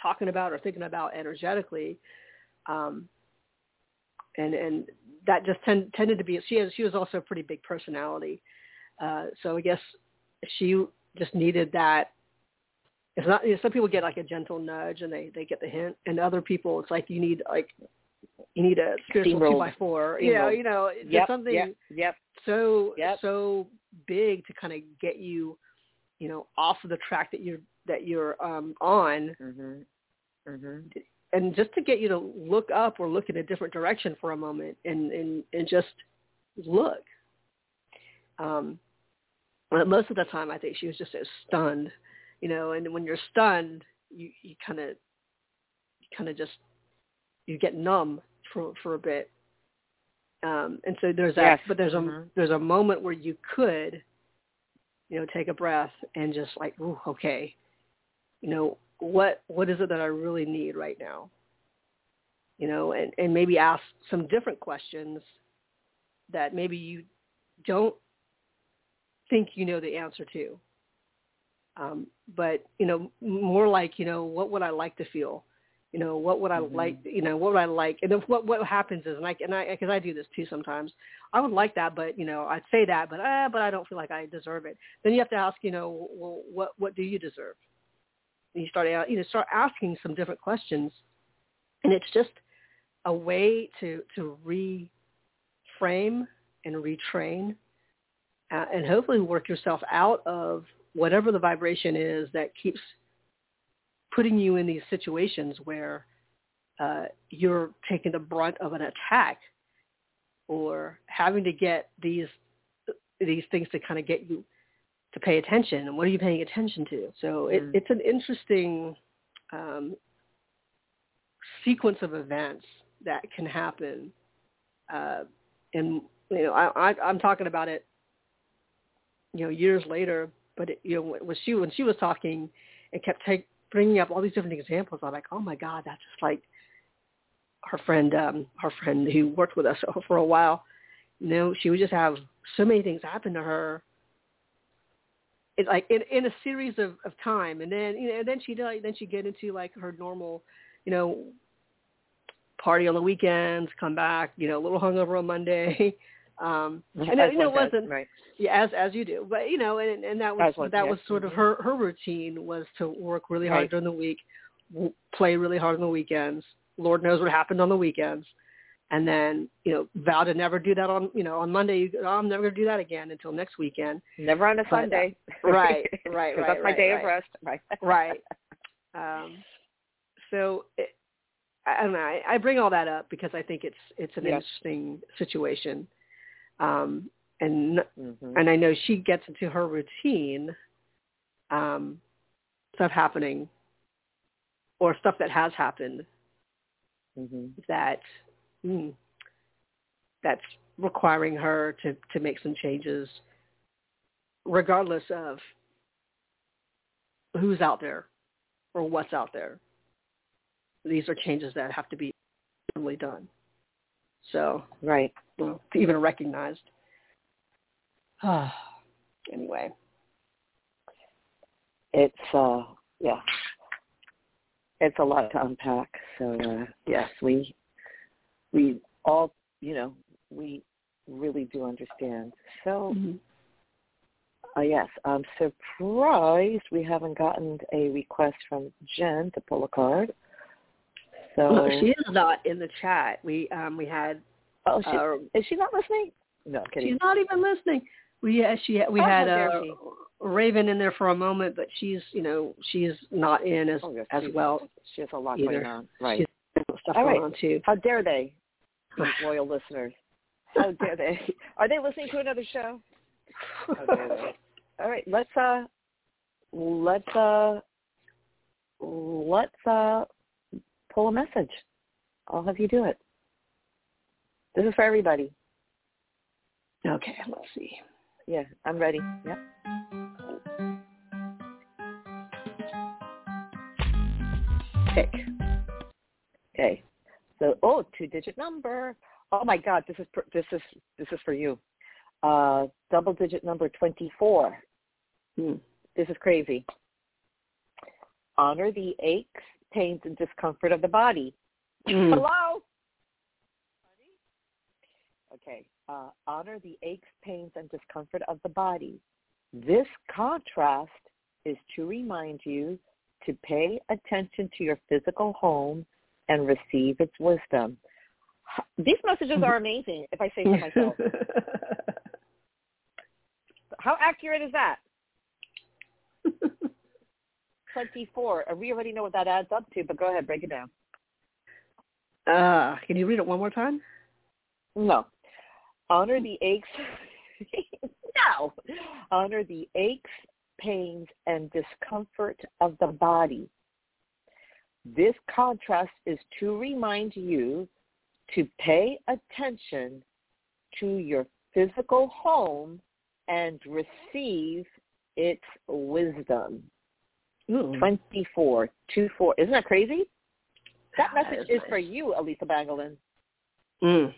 talking about or thinking about energetically. Um, and and that just tend, tended to be she has she was also a pretty big personality. Uh, so I guess she just needed that. It's not. You know, some people get like a gentle nudge and they they get the hint, and other people it's like you need like you need a spiritual two by four. You know, you know, it's just Yep, something yep, yep. so Yep. so big to kind of get you, you know, off of the track that you're that you're um, on, hmm hmm and just to get you to look up or look in a different direction for a moment and and and just look. Um, most of the time, I think she was just so stunned, you know. And when you're stunned, you you kind of kind of just you get numb for for a bit. Um, and so there's that, Yes. but there's a Mhm. there's a moment where you could, you know, take a breath and just like, ooh, okay, you know, what what is it that I really need right now? You know, and and maybe ask some different questions that maybe you don't think you know the answer to. Um, but you know, more like you know, what would I like to feel? You know, what would I Mhm. like? You know, what would I like? And if what what happens is, and I and I because I do this too sometimes. I would like that, but you know, I'd say that, but ah, but I don't feel like I deserve it. Then you have to ask, you know, well, what what do you deserve? You start out, you know, start asking some different questions, and it's just a way to to reframe and retrain uh, and hopefully work yourself out of whatever the vibration is that keeps putting you in these situations where uh, you're taking the brunt of an attack or having to get these these things to kind of get you to pay attention and what are you paying attention to? So it, mm. it's an interesting um, sequence of events that can happen uh, and you know I, I i'm talking about it you know years later but it, you know when she when she was talking and kept take, bringing up all these different examples. I'm like oh my god that's just like her friend um her friend who worked with us [laughs] for a while. You know she would just have so many things happen to her it, like in in a series of of time. And then you know and then she'd like then she'd get into like her normal you know party on the weekends come back you know a little hungover on monday. [laughs] Um and it, you know, it wasn't right. yeah as as you do. But you know and and that was that was sort of her her routine was to work really hard right. during the week play really hard on the weekends. Lord knows what happened on the weekends and then you know vow to never do that on you know on Monday. You, Oh, I'm never going to do that again until next weekend. Never on a but, Sunday. [laughs] right, right, [laughs] right. That's my right, day right. of rest. [laughs] Right, right. Um, so it, I don't know. I, I bring all that up because I think it's it's an yes. interesting situation, um, and mm-hmm. and I know she gets into her routine, um, stuff happening, or stuff that has happened mm-hmm. that mm, that's requiring her to, to make some changes regardless of who's out there or what's out there. These are changes that have to be really done. So, right, even recognized. [sighs] anyway, it's uh, yeah, it's a lot to unpack. So uh, yes, we we all, you know, we really do understand. So, mm-hmm. uh, yes, I'm surprised we haven't gotten a request from Jen to pull a card. So well, she is not in the chat. We um we had. Oh, she, uh, is she not listening? No, I'm kidding. She's not even listening. We yeah, she we oh, had uh, Raven in there for a moment, but she's you know she's not in as oh, yes, as well. She has a lot either. going on. Right. She's [laughs] stuff All going right. on too. How dare they? [sighs] these loyal listeners. How dare they? [laughs] Are they listening to another show? How dare they? [laughs] All right, let's uh, let's uh, let's uh, pull a message. I'll have you do it. This is for everybody. Okay, let's see. Yeah, I'm ready. Yep. Pick. Okay. So, oh, two-digit number. Oh my God, this is this is this is for you. Uh, double-digit number twenty-four. Hmm. This is crazy. Honor the aches, pains, and discomfort of the body. Hmm. [clears throat] Hello. Okay. Uh, honor the aches, pains, and discomfort of the body. This contrast is to remind you to pay attention to your physical home and receive its wisdom. These messages are amazing, if I say so myself. [laughs] How accurate is that? 24. Uh, we already know what that adds up to, but go ahead, break it down. Uh, can you read it one more time? No. Honor the aches. [laughs] no. Honor the aches, pains, and discomfort of the body this contrast is to remind you to pay attention to your physical home and receive its wisdom. Ooh. 24, 2, 4. Isn't that crazy? That That message is nice. for you, Alyssa Banguilan. Mm.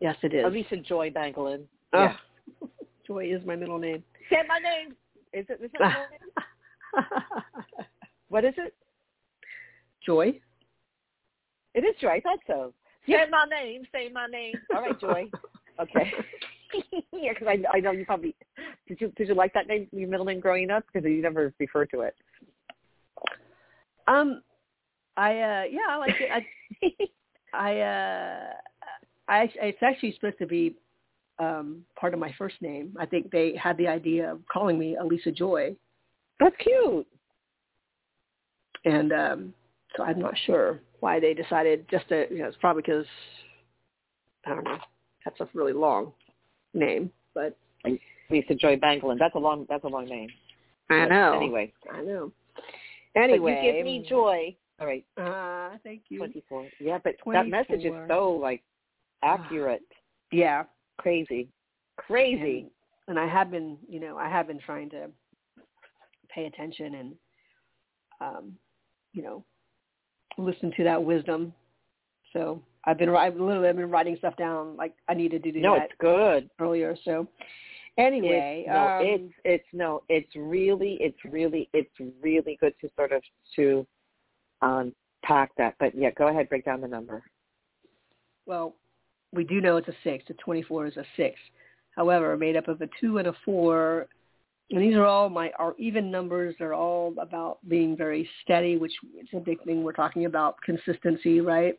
Yes, it is. Alyssa Joy Banguilan. Oh. Yeah. [laughs] Joy is my middle name. Say my name. Is it? Is that my name? [laughs] What is it? Joy. It is Joy. I thought so. Say my name. Say my name. All right, Joy. [laughs] Okay. [laughs] yeah, because I, I know you probably did. You did you like that name, your middle name, growing up? Because you never referred to it. Um, I uh yeah, I like it. I I uh I it's actually supposed to be um, part of my first name. I think they had the idea of calling me Alyssa Joy. That's cute. And um, so I'm not sure why they decided just to, you know, it's probably because, I don't know, that's a really long name, but. Lisa Joy Banguilan. That's a long, that's a long name. I But know. Anyway. I know. But Anyway. you give me joy. All right. Uh, thank you. 24. Yeah, but 24. that message is so, like, accurate. Yeah. Crazy. Crazy. And, and I have been, you know, I have been trying to pay attention and, um, you know, listen to that wisdom. So I've been, I've literally I've been writing stuff down. Like I needed to do no, that it's good. earlier. So anyway, it's, no, um, it's it's no, it's really, it's really, it's really good to sort of to unpack that. But yeah, go ahead, break down the number. well, we do know it's a six. The 24 is a six. However, made up of a two and a four, and these are all my are even numbers. They're all about being very steady, which is a big thing we're talking about consistency, right?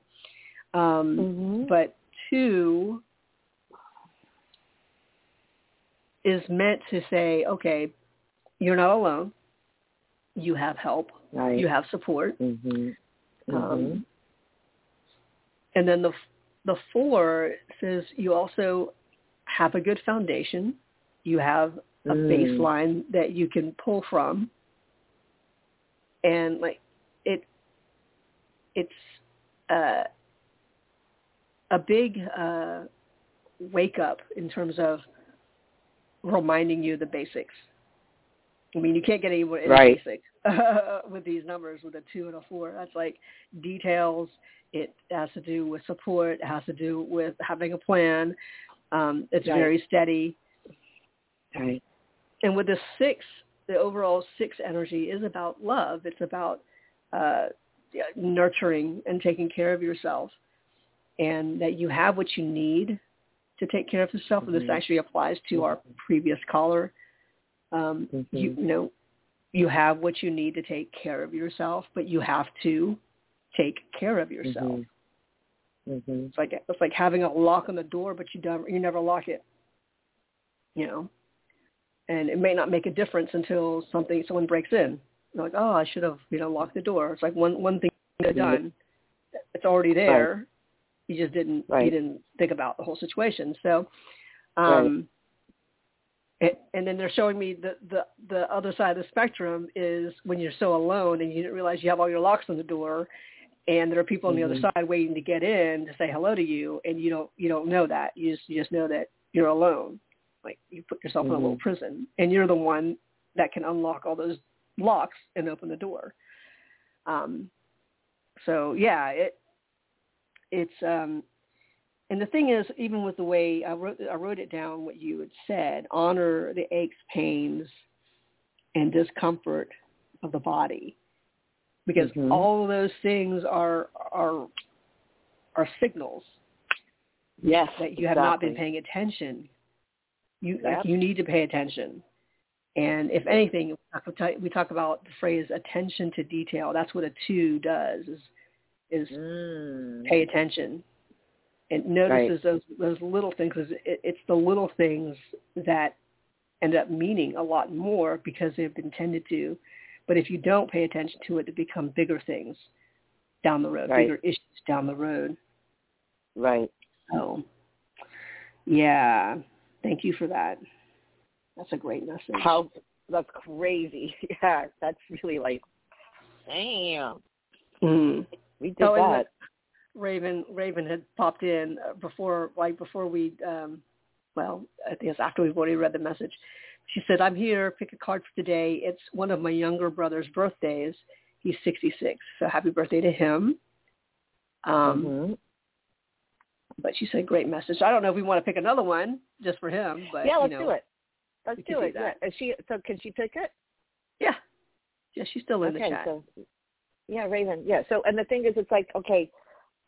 Um, Mm-hmm. but two is meant to say, okay, you're not alone. You have help. Right. You have support. Mm-hmm. Um, and then the the four says you also have a good foundation. You have a Mm. baseline that you can pull from, and like it, it's uh, a big uh, wake up in terms of reminding you the basics. I mean, you can't get any more any Right. basic [laughs] with these numbers with a two and a four. That's like details. It has to do with support. It has to do with having a plan. Um, it's Right. very steady. Right. And with the six, the overall six energy is about love. It's about uh, nurturing and taking care of yourself, and that you have what you need to take care of yourself. And Mhm. this actually applies to our previous caller. Um, Mhm. You, you know, you have what you need to take care of yourself, but you have to take care of yourself. Mm-hmm. It's like it's like having a lock on the door, but you never you never lock it. You know, and it may not make a difference until something someone breaks in. You're like, oh, I should have you know locked the door. It's like one one thing you've done, it's already there. You just didn't Right. you didn't think about the whole situation. So, um, it, and then they're showing me the, the the other side of the spectrum is when you're so alone and you didn't realize you have all your locks on the door and there are people on the other Mhm. side waiting to get in to say hello to you and you don't you don't know that you just you just know that you're alone like you put yourself in a little Mhm. prison and you're the one that can unlock all those locks and open the door um so yeah it it's um and the thing is even with the way i wrote i wrote it down what you had said honor the aches pains and discomfort of the body because Mhm. all of those things are are are signals Yes. that you have not been paying attention. You Yep. like, you need to pay attention. And if anything, we talk- about the phrase attention to detail. That's what a two does is is Mm. pay attention. It notices those those little things. 'cause It, it's the little things that end up meaning a lot more because they've been tended to. But if you don't pay attention to it, they become bigger things down the road, Right. bigger issues down the road. Right. So, yeah, thank you for that. That's a great message. How that's crazy. [laughs] Yeah, that's really like, damn, Mm. we did Oh, that. Raven Raven had popped in uh, before, like before we, um, well, I think it's after we've already read the message. She said, "I'm here. Pick a card for today. It's one of my younger brother's birthdays. He's 66, so happy birthday to him." Um, Mhm. But she said, "Great message." I don't know if we want to pick another one just for him, but yeah, let's you know, do it. Let's do it. Yeah. Is she so can she pick it? Yeah, yeah, she's still in okay, the chat. so yeah, Raven. Yeah. So and the thing is it's like, okay,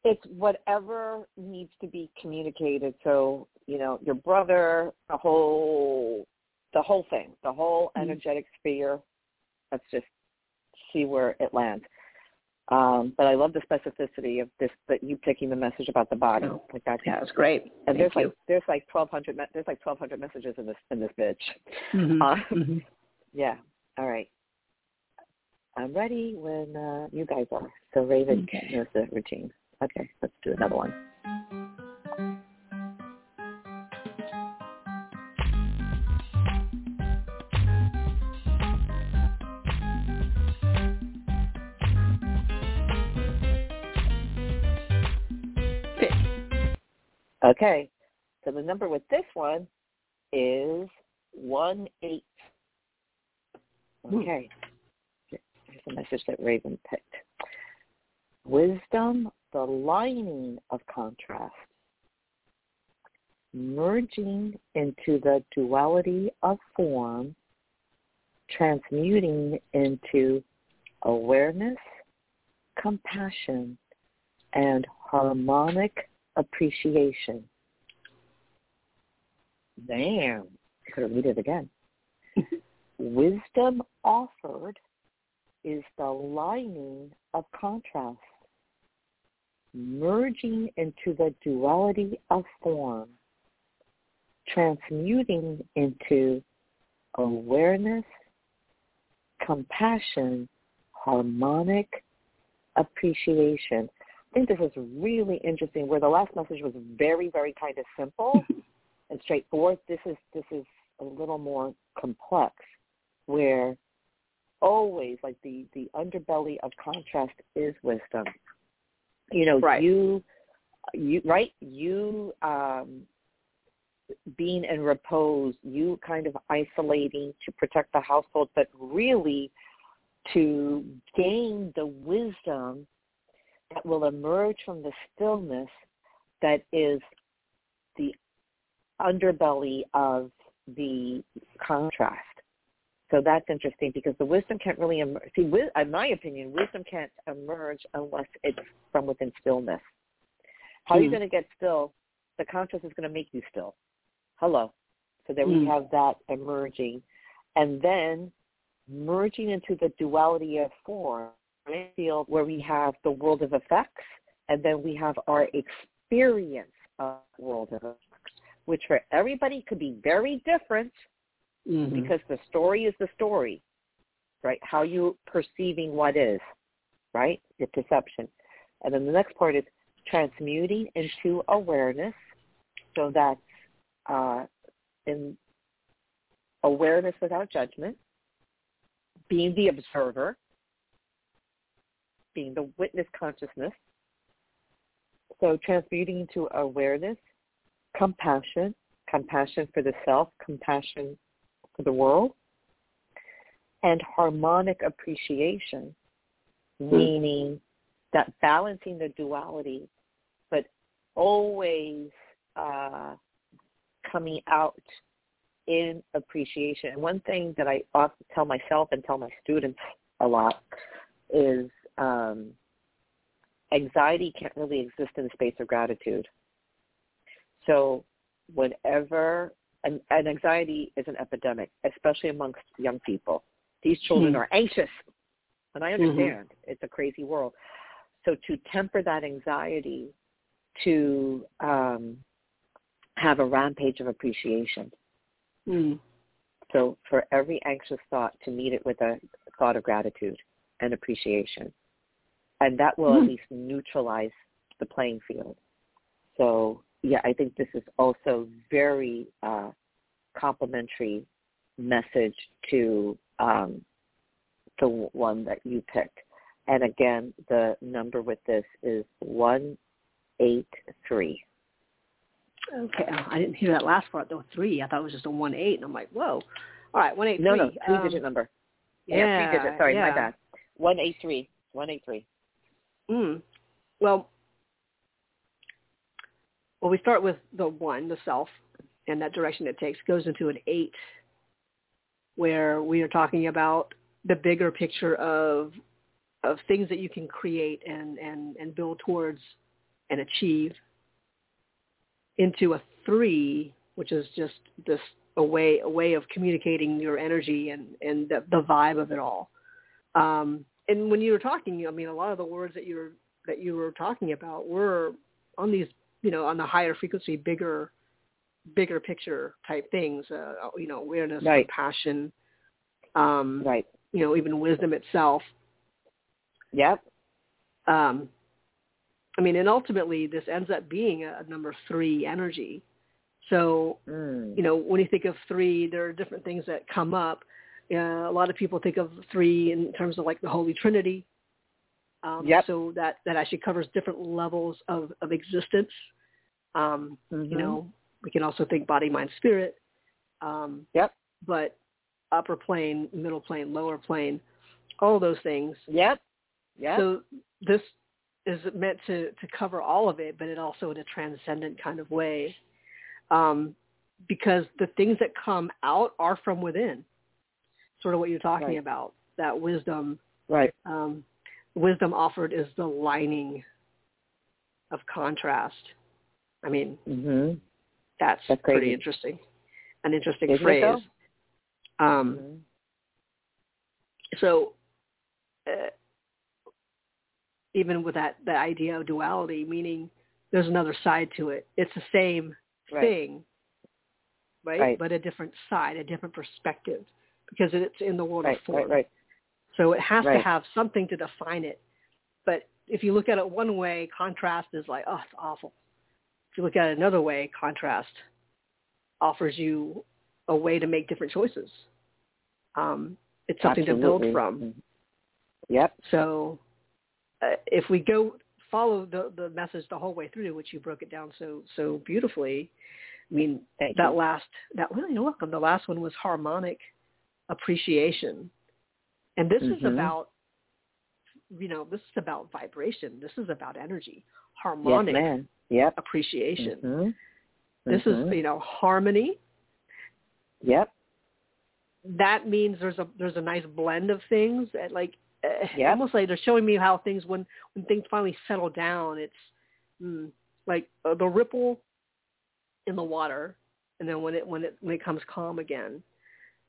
it's whatever needs to be communicated. So, you know, your brother, the whole the whole thing, the whole Mhm. energetic sphere. Let's just see where it lands. Um, but I love the specificity of this that you picking the message about the body. Oh, like that's yeah, great. And Thank there's you. like there's like twelve hundred there's like twelve hundred messages in this in this bitch. Mhm, Uh, mhm. Yeah. All right. I'm ready when uh, you guys are. So Raven Okay. knows the routine. Okay, let's do another one. Okay. So the number with this one is one eight. Hmm. Okay. Here's a message that Raven picked. Wisdom, the lining of contrast, merging into the duality of form, transmuting into awareness, compassion, and harmonic appreciation. Damn. Could have read it again. [laughs] Wisdom offered is the lining of contrast, merging into the duality of form, transmuting into awareness, compassion, harmonic appreciation. I think this is really interesting where the last message was very, very kind of simple [laughs] and straightforward. This is this is a little more complex where always like the the underbelly of contrast is wisdom. You know, Right. you you right, you um being in repose, you kind of isolating to protect the household, but really to gain the wisdom that will emerge from the stillness that is the underbelly of the contrast. So that's interesting because the wisdom can't really emerge. See, in my opinion, wisdom can't emerge unless it's from within stillness. How are you Hmm. going to get still? The contrast is going to make you still. Hello. So there we Hmm. have that emerging. And then merging into the duality of form, field where we have the world of effects and then we have our experience of world of effects, which for everybody could be very different Mhm. because the story is the story, right? How you perceiving what is, right? Your perception. And then the next part is transmuting into awareness. So that's uh, in awareness without judgment, being the observer, being the witness consciousness. So transmuting into awareness, compassion, compassion for the self, compassion for the world, and harmonic appreciation, meaning that balancing the duality, but always uh, coming out in appreciation. And one thing that I often tell myself and tell my students a lot is um, anxiety can't really exist in the space of gratitude. So whenever and, and anxiety is an epidemic, especially amongst young people. These children Hmm. are anxious, and I understand it's a crazy world. So to temper that anxiety, to um, have a rampage of appreciation. Mm. So for every anxious thought, to meet it with a thought of gratitude and appreciation, and that will Hmm. at least neutralize the playing field. So yeah, I think this is also very uh, complimentary message to um, the one that you picked. And again, the number with this is one eight three. Okay, oh, I didn't hear that last part though. Three. I thought it was just a one eight, and I'm like, whoa. All right, one eight three. No, three. no, two Um, digit number. Yeah, three digit. Sorry, my bad. One eight three. One eight three. Mm. Well, well, we start with the one, the self, and that direction it takes goes into an eight, where we are talking about the bigger picture of of things that you can create and and and build towards and achieve. Into a three, which is just this a way a way of communicating your energy and and the, the vibe of it all. Um, and when you were talking, I mean, a lot of the words that you were that you were talking about were on these, you know, on the higher frequency, bigger, bigger picture type things. Uh, you know, awareness, Right. compassion, um, Right. you know, even wisdom itself. Yep. Um, I mean, and ultimately, this ends up being a, a number three energy. So, Mm. you know, when you think of three, there are different things that come up. Uh, a lot of people think of three in terms of like the Holy Trinity. Um, Yep. So that that actually covers different levels of of existence. Um, Mhm. You know, we can also think body, mind, spirit. Um, Yep. But upper plane, middle plane, lower plane, all those things. Yep. Yep. So this is meant to, to cover all of it, but it also in a transcendent kind of way. Um, because the things that come out are from within. Sort of what you're talking Right. about. That wisdom, right. um, wisdom offered is the lining of contrast. I mean, Mhm. that's, That's pretty interesting. An interesting Isn't phrase. Um, Mhm. so uh, even with that the idea of duality meaning there's another side to it it's the same Right. thing right? Right. but a different side a different perspective because it's in the world Right. of form Right. Right. so it has to have something to define it but if you look at it one way contrast is like oh it's awful if you look at it another way contrast offers you a way to make different choices um, it's something to build from Mhm. Yep. so uh, if we go follow the, the message the whole way through, which you broke it down so so beautifully, I mean Thank that you. last that well, you're welcome. The last one was harmonic appreciation, and this is Mhm. about you know this is about vibration. This is about energy, Yes, harmonic man. Yep. appreciation. Mhm. This is you know harmony. Yep. That means there's a there's a nice blend of things. At like Yep. almost like they're showing me how things when when things finally settle down, it's mm, like uh, the ripple in the water, and then when it when it when it comes calm again.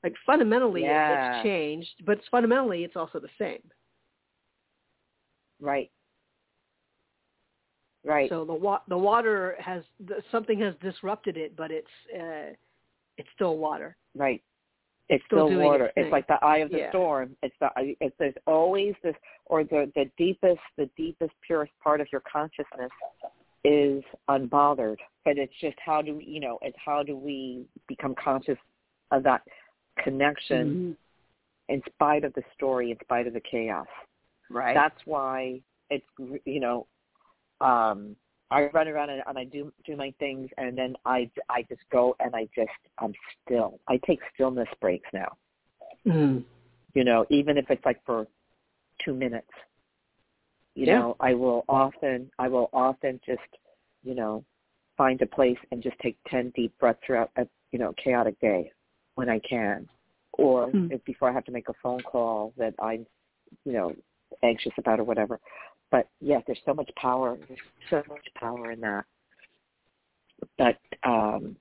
Like fundamentally, Yeah. it's changed, but fundamentally, it's also the same. Right. Right. So the wa- the water has the, something has disrupted it, but it's uh, it's still water. Right. It's Still still, its water. It's like the eye of the Yeah. storm. It's the it's there's always this or the the deepest the deepest purest part of your consciousness is unbothered. But it's just how do we you know, it's how do we become conscious of that connection in spite of the story, in spite of the chaos. Right. That's why it's you know, um I run around and, and I do do my things, and then I I just go and I just I'm still. I take stillness breaks now. Mm. You know, even if it's like for two minutes. You Yeah. know, I will often I will often just you know find a place and just take ten deep breaths throughout a you know chaotic day when I can, or Mm. if before I have to make a phone call that I'm you know anxious about or whatever. But yeah, there's so much power. There's so much power in that. But um,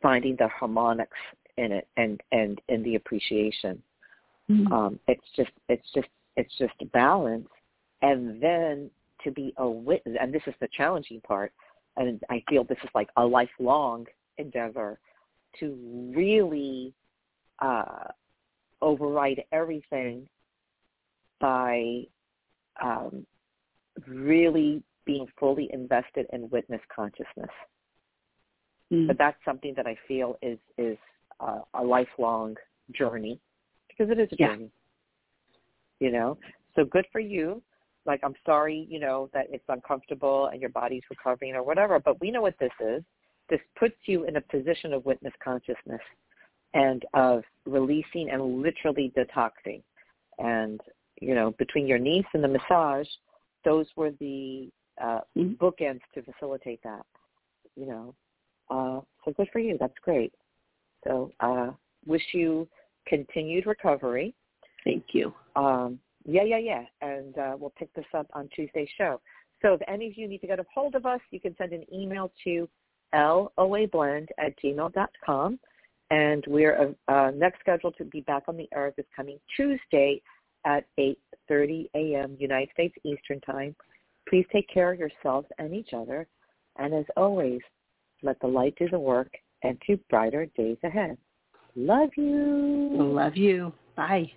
finding the harmonics in it and and in the appreciation, Mm. um, it's just it's just it's just a balance. And then to be a witness, and this is the challenging part. And I feel this is like a lifelong endeavor to really uh, override everything by um, really being fully invested in witness consciousness. Mm. But that's something that I feel is is uh, a lifelong journey because it is a Yeah. journey. You know, so good for you. Like I'm sorry, you know, that it's uncomfortable and your body's recovering or whatever. But we know what this is. This puts you in a position of witness consciousness and of releasing and literally detoxing. And you know, between your niece and the massage, those were the uh, Mhm. bookends to facilitate that. You know, uh, so good for you. That's great. So uh, wish you continued recovery. Thank you. Um, yeah, yeah, yeah. And uh, we'll pick this up on Tuesday's show. So if any of you need to get a hold of us, you can send an email to loablend at gmail.com. And we're uh, uh, next scheduled to be back on the air this coming Tuesday at 8.30 a.m. United States Eastern Time. Please take care of yourselves and each other. And as always, let the light do the work and to brighter days ahead. Love you. Love you. Bye.